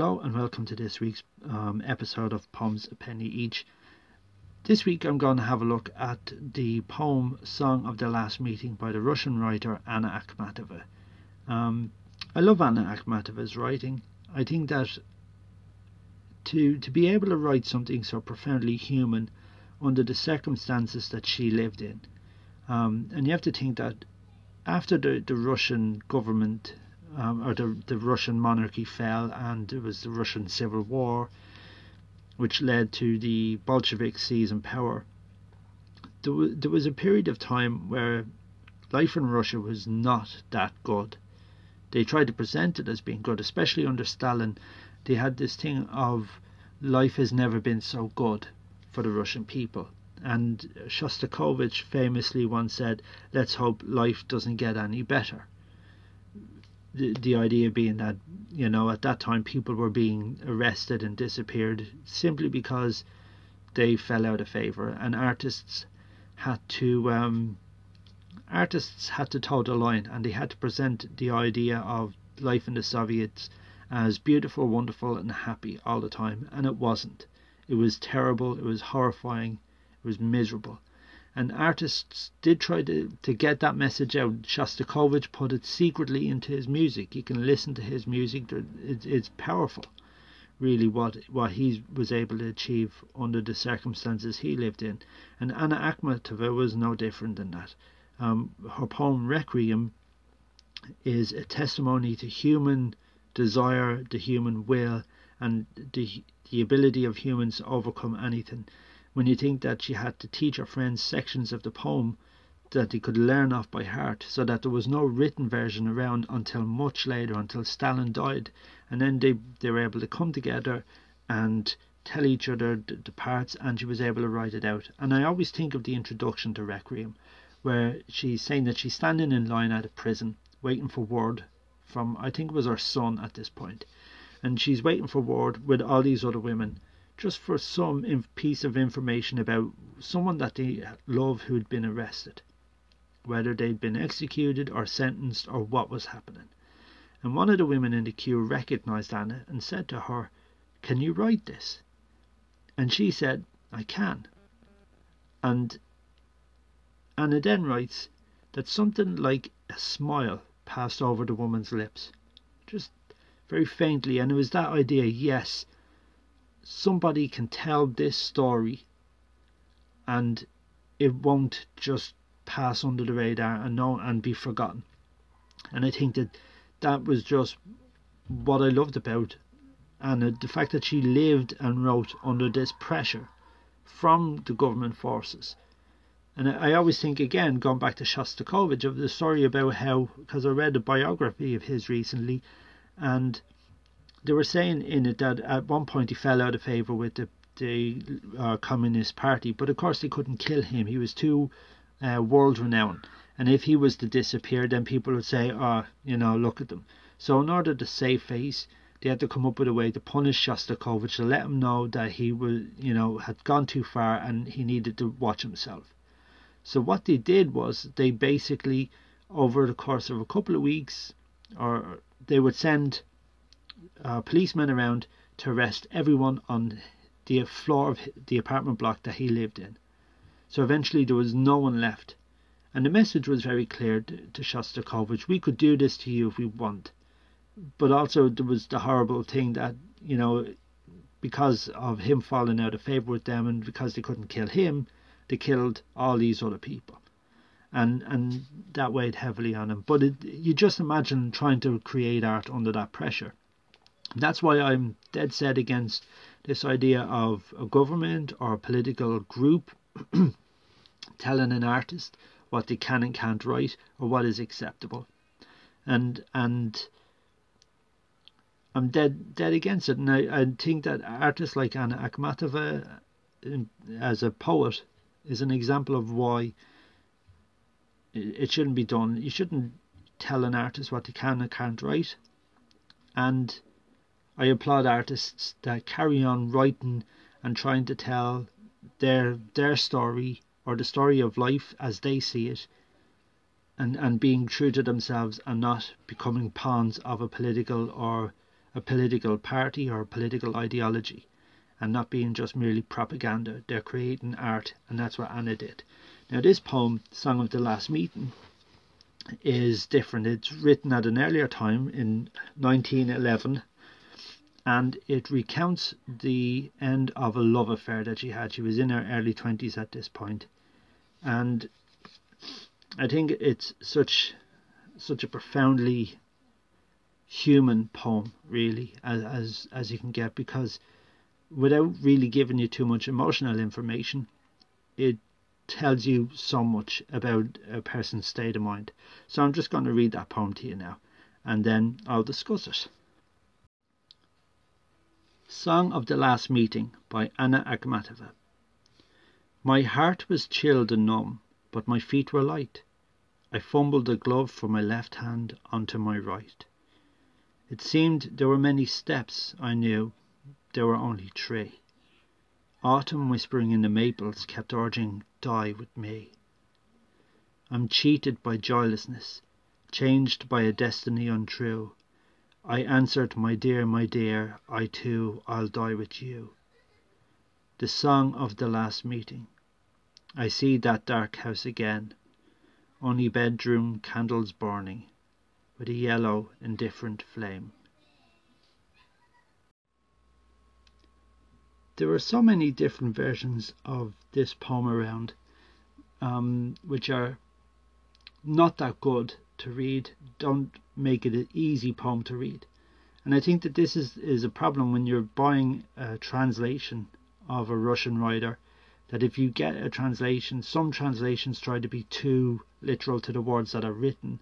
Hello and welcome to this week's um, episode of Poems a Penny Each. This week I'm going to have a look at the poem Song of the Last Meeting by the Russian writer Anna Akhmatova. Um, I love Anna Akhmatova's writing. I think that to to be able to write something so profoundly human under the circumstances that she lived in, um, and you have to think that after the, the Russian government um, or the, the Russian monarchy fell and it was the Russian Civil War, which led to the Bolshevik seizing power. There was, there was a period of time where life in Russia was not that good. They tried to present it as being good, especially under Stalin. They had this thing of life has never been so good for the Russian people. And Shostakovich famously once said, Let's hope life doesn't get any better the, the idea being that you know at that time people were being arrested and disappeared simply because they fell out of favor and artists had to um, artists had to toe the line and they had to present the idea of life in the Soviets as beautiful, wonderful, and happy all the time, and it wasn't. It was terrible. It was horrifying. It was miserable and artists did try to, to get that message out. Shostakovich put it secretly into his music. You can listen to his music; it's, powerful, really. What what he was able to achieve under the circumstances he lived in, and Anna Akhmatova was no different than that. Um, her poem Requiem is a testimony to human desire, the human will, and the the ability of humans to overcome anything when you think that she had to teach her friends sections of the poem that they could learn off by heart, so that there was no written version around until much later, until Stalin died, and then they they were able to come together and tell each other the, the parts, and she was able to write it out. And I always think of the introduction to Requiem, where she's saying that she's standing in line at a prison, waiting for word from I think it was her son at this point, and she's waiting for word with all these other women just for some piece of information about someone that they love who'd been arrested, whether they'd been executed or sentenced or what was happening. And one of the women in the queue recognized Anna and said to her, Can you write this? And she said, I can. And Anna then writes that something like a smile passed over the woman's lips, just very faintly, and it was that idea, yes, somebody can tell this story and it won't just pass under the radar and know and be forgotten. And I think that that was just what I loved about Anna, the fact that she lived and wrote under this pressure from the government forces. And I always think, again, going back to Shostakovich, of the story about how, because I read a biography of his recently, and they were saying in it that at one point he fell out of favor with the the uh, Communist Party, but of course they couldn't kill him. He was too uh, world renowned, and if he was to disappear, then people would say, "Ah, oh, you know, look at them." So in order to save face, they had to come up with a way to punish Shostakovich to let him know that he was, you know, had gone too far and he needed to watch himself. So what they did was they basically, over the course of a couple of weeks, or they would send uh, policemen around to arrest everyone on the floor of the apartment block that he lived in. So eventually there was no one left. And the message was very clear to, to Shostakovich we could do this to you if we want. But also there was the horrible thing that, you know, because of him falling out of favour with them and because they couldn't kill him, they killed all these other people. And and that weighed heavily on him. But it, you just imagine trying to create art under that pressure. That's why I'm dead set against this idea of a government or a political group telling an artist what they can and can't write or what is acceptable. And and I'm dead dead against it. And I, I think that artists like Anna Akhmatova as a poet is an example of why it shouldn't be done. You shouldn't tell an artist what they can and can't write. And I applaud artists that carry on writing and trying to tell their their story or the story of life as they see it and, and being true to themselves and not becoming pawns of a political or a political party or political ideology and not being just merely propaganda. They're creating art, and that's what Anna did. Now, this poem, Song of the Last Meeting, is different. It's written at an earlier time in 1911 and it recounts the end of a love affair that she had. She was in her early 20s at this point, and I think it's such such a profoundly human poem, really, as as as you can get, because without really giving you too much emotional information, it tells you so much about a person's state of mind. So I'm just going to read that poem to you now, and then I'll discuss it. Song of the Last Meeting by Anna Akhmatova. My heart was chilled and numb, but my feet were light. I fumbled a glove from my left hand onto my right. It seemed there were many steps, I knew. There were only three. Autumn whispering in the maples kept urging, Die with me. I'm cheated by joylessness, changed by a destiny untrue. I answered, My dear, my dear, I too, I'll die with you. The song of the last meeting. I see that dark house again, only bedroom candles burning, with a yellow, indifferent flame. There are so many different versions of this poem around, um, which are not that good to read don't make it an easy poem to read. And I think that this is, is a problem when you're buying a translation of a Russian writer. That if you get a translation, some translations try to be too literal to the words that are written,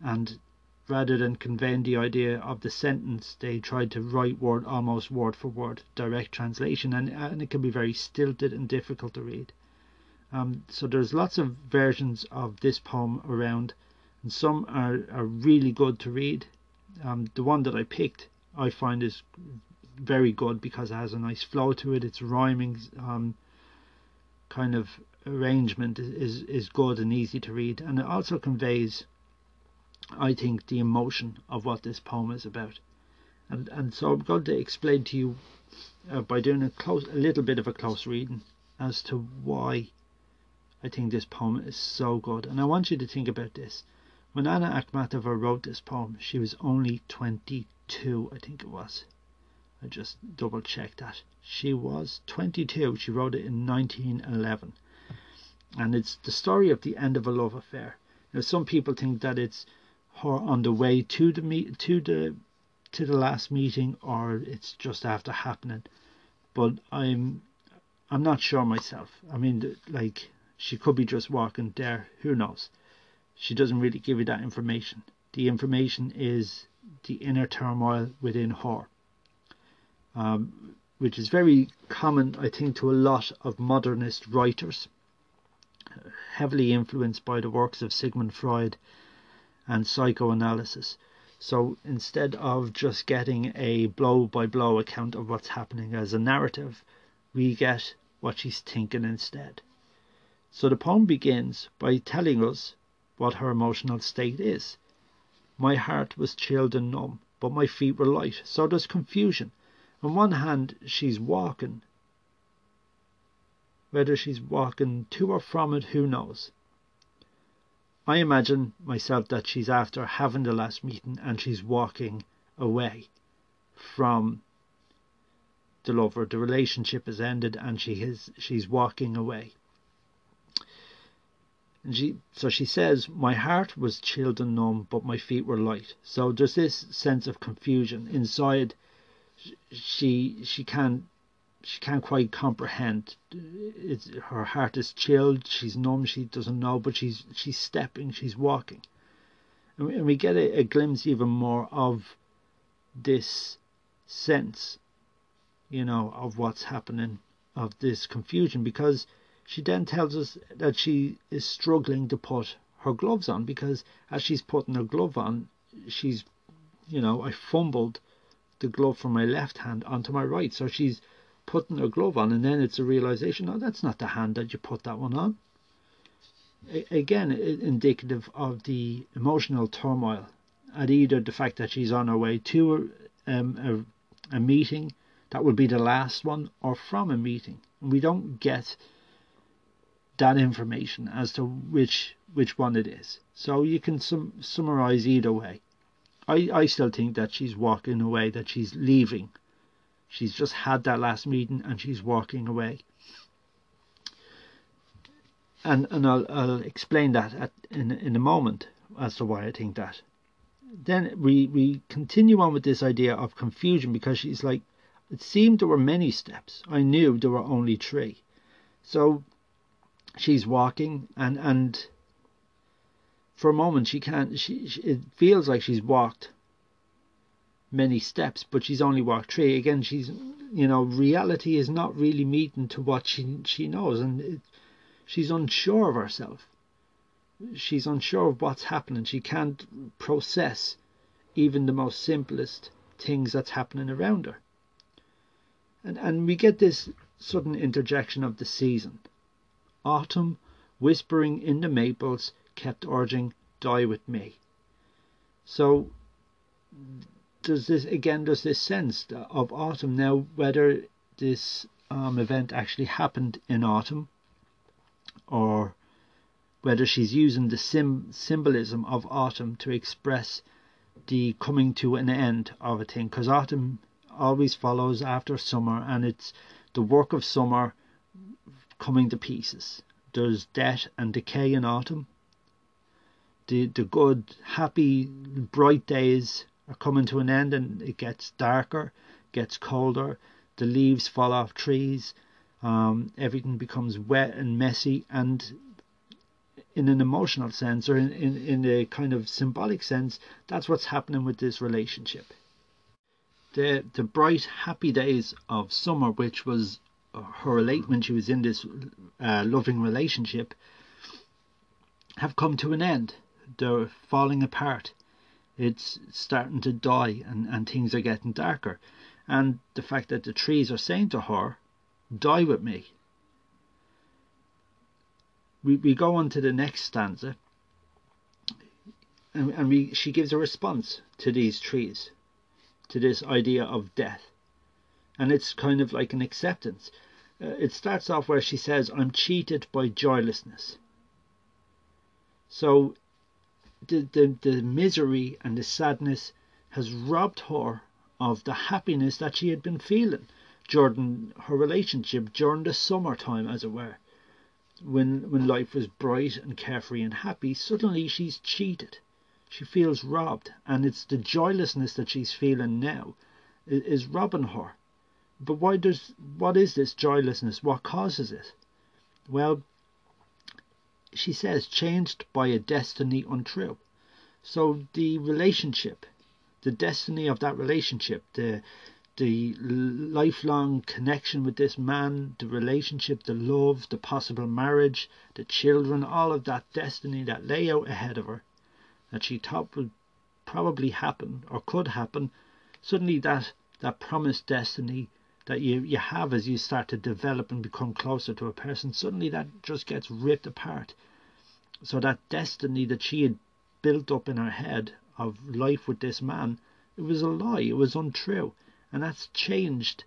and rather than conveying the idea of the sentence, they try to write word almost word for word direct translation, and, and it can be very stilted and difficult to read. Um, so there's lots of versions of this poem around and some are, are really good to read. Um, the one that I picked, I find is very good because it has a nice flow to it. Its rhyming um, kind of arrangement is is good and easy to read, and it also conveys, I think, the emotion of what this poem is about. And and so I'm going to explain to you uh, by doing a close, a little bit of a close reading as to why I think this poem is so good. And I want you to think about this. When Anna Akhmatova wrote this poem, she was only 22, I think it was. I just double checked that. She was 22. She wrote it in 1911. And it's the story of the end of a love affair. Now, some people think that it's her on the way to the meet to the to the last meeting, or it's just after happening. But I'm I'm not sure myself. I mean, like she could be just walking there. Who knows? She doesn't really give you that information. The information is the inner turmoil within her, um, which is very common, I think, to a lot of modernist writers, heavily influenced by the works of Sigmund Freud and psychoanalysis. So instead of just getting a blow by blow account of what's happening as a narrative, we get what she's thinking instead. So the poem begins by telling us what her emotional state is. My heart was chilled and numb, but my feet were light, so there's confusion. On one hand, she's walking. Whether she's walking to or from it, who knows? I imagine myself that she's after having the last meeting and she's walking away from the lover. The relationship has ended and she is she's walking away. And she, so she says, my heart was chilled and numb, but my feet were light. So there's this sense of confusion inside. She she can't she can't quite comprehend. It's, her heart is chilled. She's numb. She doesn't know, but she's she's stepping. She's walking, and we, and we get a, a glimpse even more of this sense, you know, of what's happening, of this confusion, because she then tells us that she is struggling to put her gloves on because as she's putting her glove on, she's, you know, I fumbled the glove from my left hand onto my right. So she's putting her glove on, and then it's a realization, oh, that's not the hand that you put that one on. again, indicative of the emotional turmoil at either the fact that she's on her way to um, a, a meeting that would be the last one or from a meeting. We don't get that information as to which which one it is. So you can sum, summarize either way. I, I still think that she's walking away, that she's leaving. She's just had that last meeting and she's walking away. And and I'll, I'll explain that at, in in a moment as to why I think that. Then we, we continue on with this idea of confusion because she's like, it seemed there were many steps. I knew there were only three. So she's walking and and for a moment she can't she, she, it feels like she's walked many steps but she's only walked three. Again she's you know reality is not really meeting to what she she knows and it, she's unsure of herself. She's unsure of what's happening. She can't process even the most simplest things that's happening around her. And and we get this sudden interjection of the season Autumn, whispering in the maples, kept urging, Die with me. So does this again does this sense of autumn now whether this um, event actually happened in autumn or whether she's using the sim- symbolism of autumn to express the coming to an end of a thing because autumn always follows after summer and it's the work of summer coming to pieces. There's death and decay in autumn. The the good, happy, bright days are coming to an end and it gets darker, gets colder, the leaves fall off trees, um, everything becomes wet and messy and in an emotional sense or in, in, in a kind of symbolic sense, that's what's happening with this relationship. The the bright, happy days of summer, which was her relate when she was in this uh, loving relationship have come to an end. They're falling apart. It's starting to die and, and things are getting darker. And the fact that the trees are saying to her, Die with me. We, we go on to the next stanza and, and we, she gives a response to these trees, to this idea of death. And it's kind of like an acceptance. Uh, it starts off where she says, I'm cheated by joylessness. So the, the, the misery and the sadness has robbed her of the happiness that she had been feeling during her relationship, during the summertime, as it were. When, when life was bright and carefree and happy, suddenly she's cheated. She feels robbed, and it's the joylessness that she's feeling now is, is robbing her but why does what is this joylessness? What causes it? Well, she says changed by a destiny untrue. So the relationship, the destiny of that relationship, the the lifelong connection with this man, the relationship, the love, the possible marriage, the children, all of that destiny that lay out ahead of her, that she thought would probably happen or could happen, suddenly that, that promised destiny that you, you have as you start to develop and become closer to a person, suddenly that just gets ripped apart. So that destiny that she had built up in her head of life with this man, it was a lie, it was untrue. And that's changed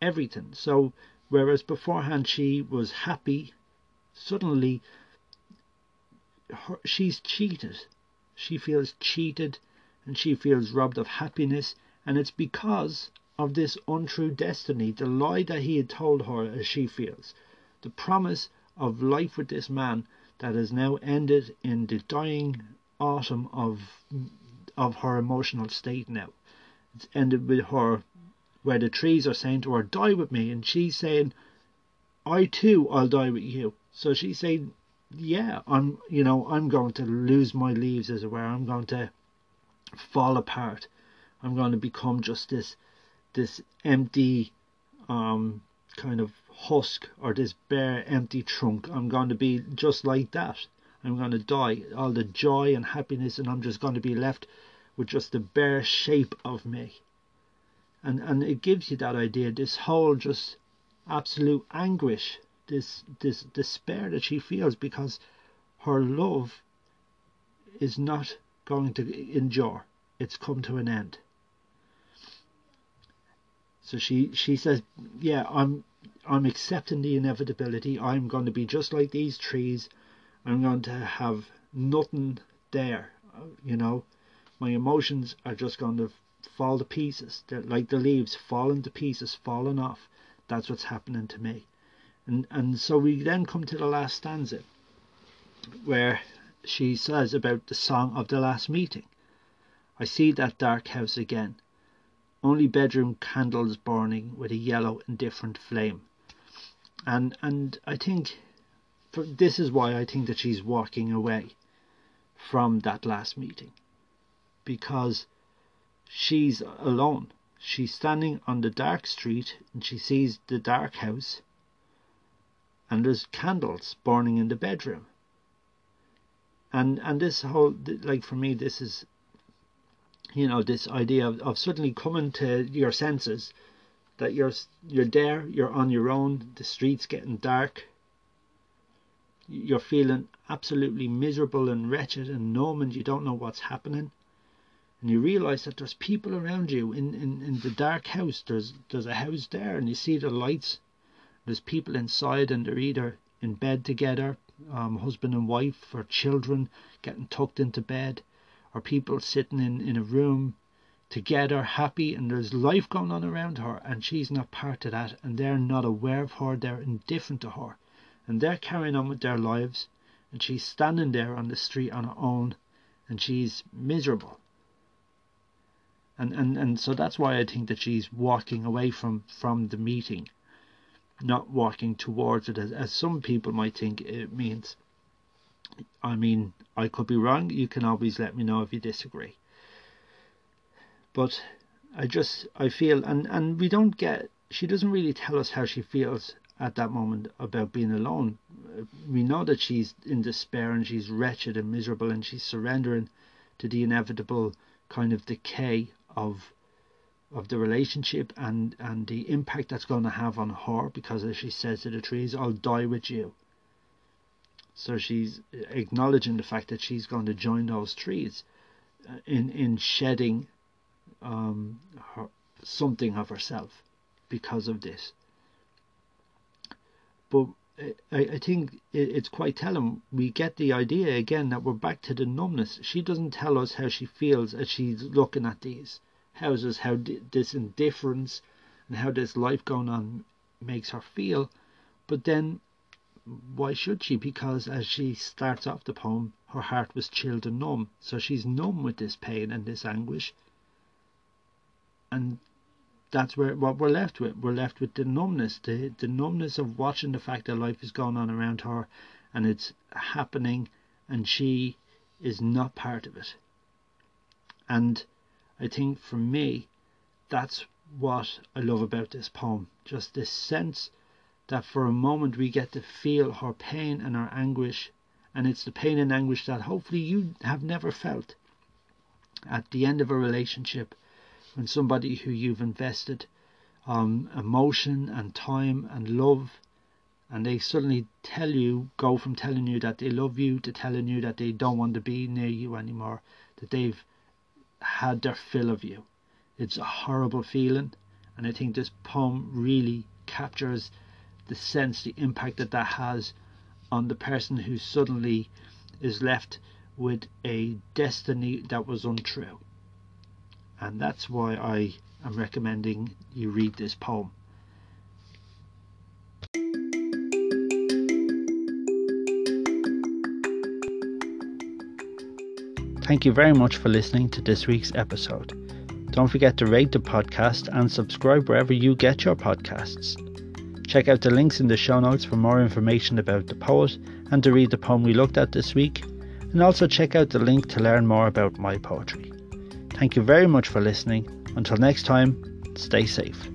everything. So whereas beforehand she was happy, suddenly her, she's cheated. She feels cheated and she feels robbed of happiness, and it's because of this untrue destiny, the lie that he had told her as she feels, the promise of life with this man that has now ended in the dying autumn of of her emotional state now. It's ended with her where the trees are saying to her, Die with me and she's saying, I too I'll die with you. So she's saying, Yeah, I'm you know, I'm going to lose my leaves as it were, I'm going to fall apart. I'm going to become just this this empty um, kind of husk or this bare empty trunk. I'm going to be just like that. I'm going to die. All the joy and happiness, and I'm just going to be left with just the bare shape of me. And and it gives you that idea, this whole just absolute anguish, this this despair that she feels because her love is not going to endure. It's come to an end. So she she says, yeah, I'm I'm accepting the inevitability. I'm going to be just like these trees. I'm going to have nothing there. You know, my emotions are just going to fall to pieces. They're like the leaves falling to pieces, falling off. That's what's happening to me. And and so we then come to the last stanza where she says about the song of the last meeting. I see that dark house again. Only bedroom candles burning with a yellow indifferent flame. And and I think for, this is why I think that she's walking away from that last meeting. Because she's alone. She's standing on the dark street and she sees the dark house and there's candles burning in the bedroom. And and this whole like for me this is you know this idea of, of suddenly coming to your senses that you're you're there, you're on your own, the street's getting dark, you're feeling absolutely miserable and wretched and numb and you don't know what's happening and you realize that there's people around you in, in, in the dark house. There's there's a house there, and you see the lights. There's people inside, and they're either in bed together, um, husband and wife, or children getting tucked into bed, or people sitting in, in a room together, happy, and there's life going on around her, and she's not part of that, and they're not aware of her, they're indifferent to her, and they're carrying on with their lives, and she's standing there on the street on her own, and she's miserable and and and so that's why I think that she's walking away from from the meeting, not walking towards it as, as some people might think it means. I mean, I could be wrong. You can always let me know if you disagree. But I just I feel and and we don't get. She doesn't really tell us how she feels at that moment about being alone. We know that she's in despair and she's wretched and miserable and she's surrendering to the inevitable kind of decay of of the relationship and and the impact that's going to have on her because as she says to the trees I'll die with you so she's acknowledging the fact that she's going to join those trees uh, in in shedding um, her, something of herself because of this but I, I think it's quite telling. We get the idea again that we're back to the numbness. She doesn't tell us how she feels as she's looking at these houses, how this indifference and how this life going on makes her feel. But then, why should she? Because as she starts off the poem, her heart was chilled and numb. So she's numb with this pain and this anguish. And that's where what we're left with. We're left with the numbness, the the numbness of watching the fact that life is going on around her, and it's happening, and she is not part of it. And I think for me, that's what I love about this poem. Just this sense that for a moment we get to feel her pain and her anguish, and it's the pain and anguish that hopefully you have never felt at the end of a relationship when somebody who you've invested um, emotion and time and love and they suddenly tell you go from telling you that they love you to telling you that they don't want to be near you anymore that they've had their fill of you. It's a horrible feeling and i think this poem really captures the sense the impact that that has on the person who suddenly is left with a destiny that was untrue and that's why I am recommending you read this poem. Thank you very much for listening to this week's episode. Don't forget to rate the podcast and subscribe wherever you get your podcasts. Check out the links in the show notes for more information about the poet and to read the poem we looked at this week, and also check out the link to learn more about my poetry. Thank you very much for listening. Until next time, stay safe.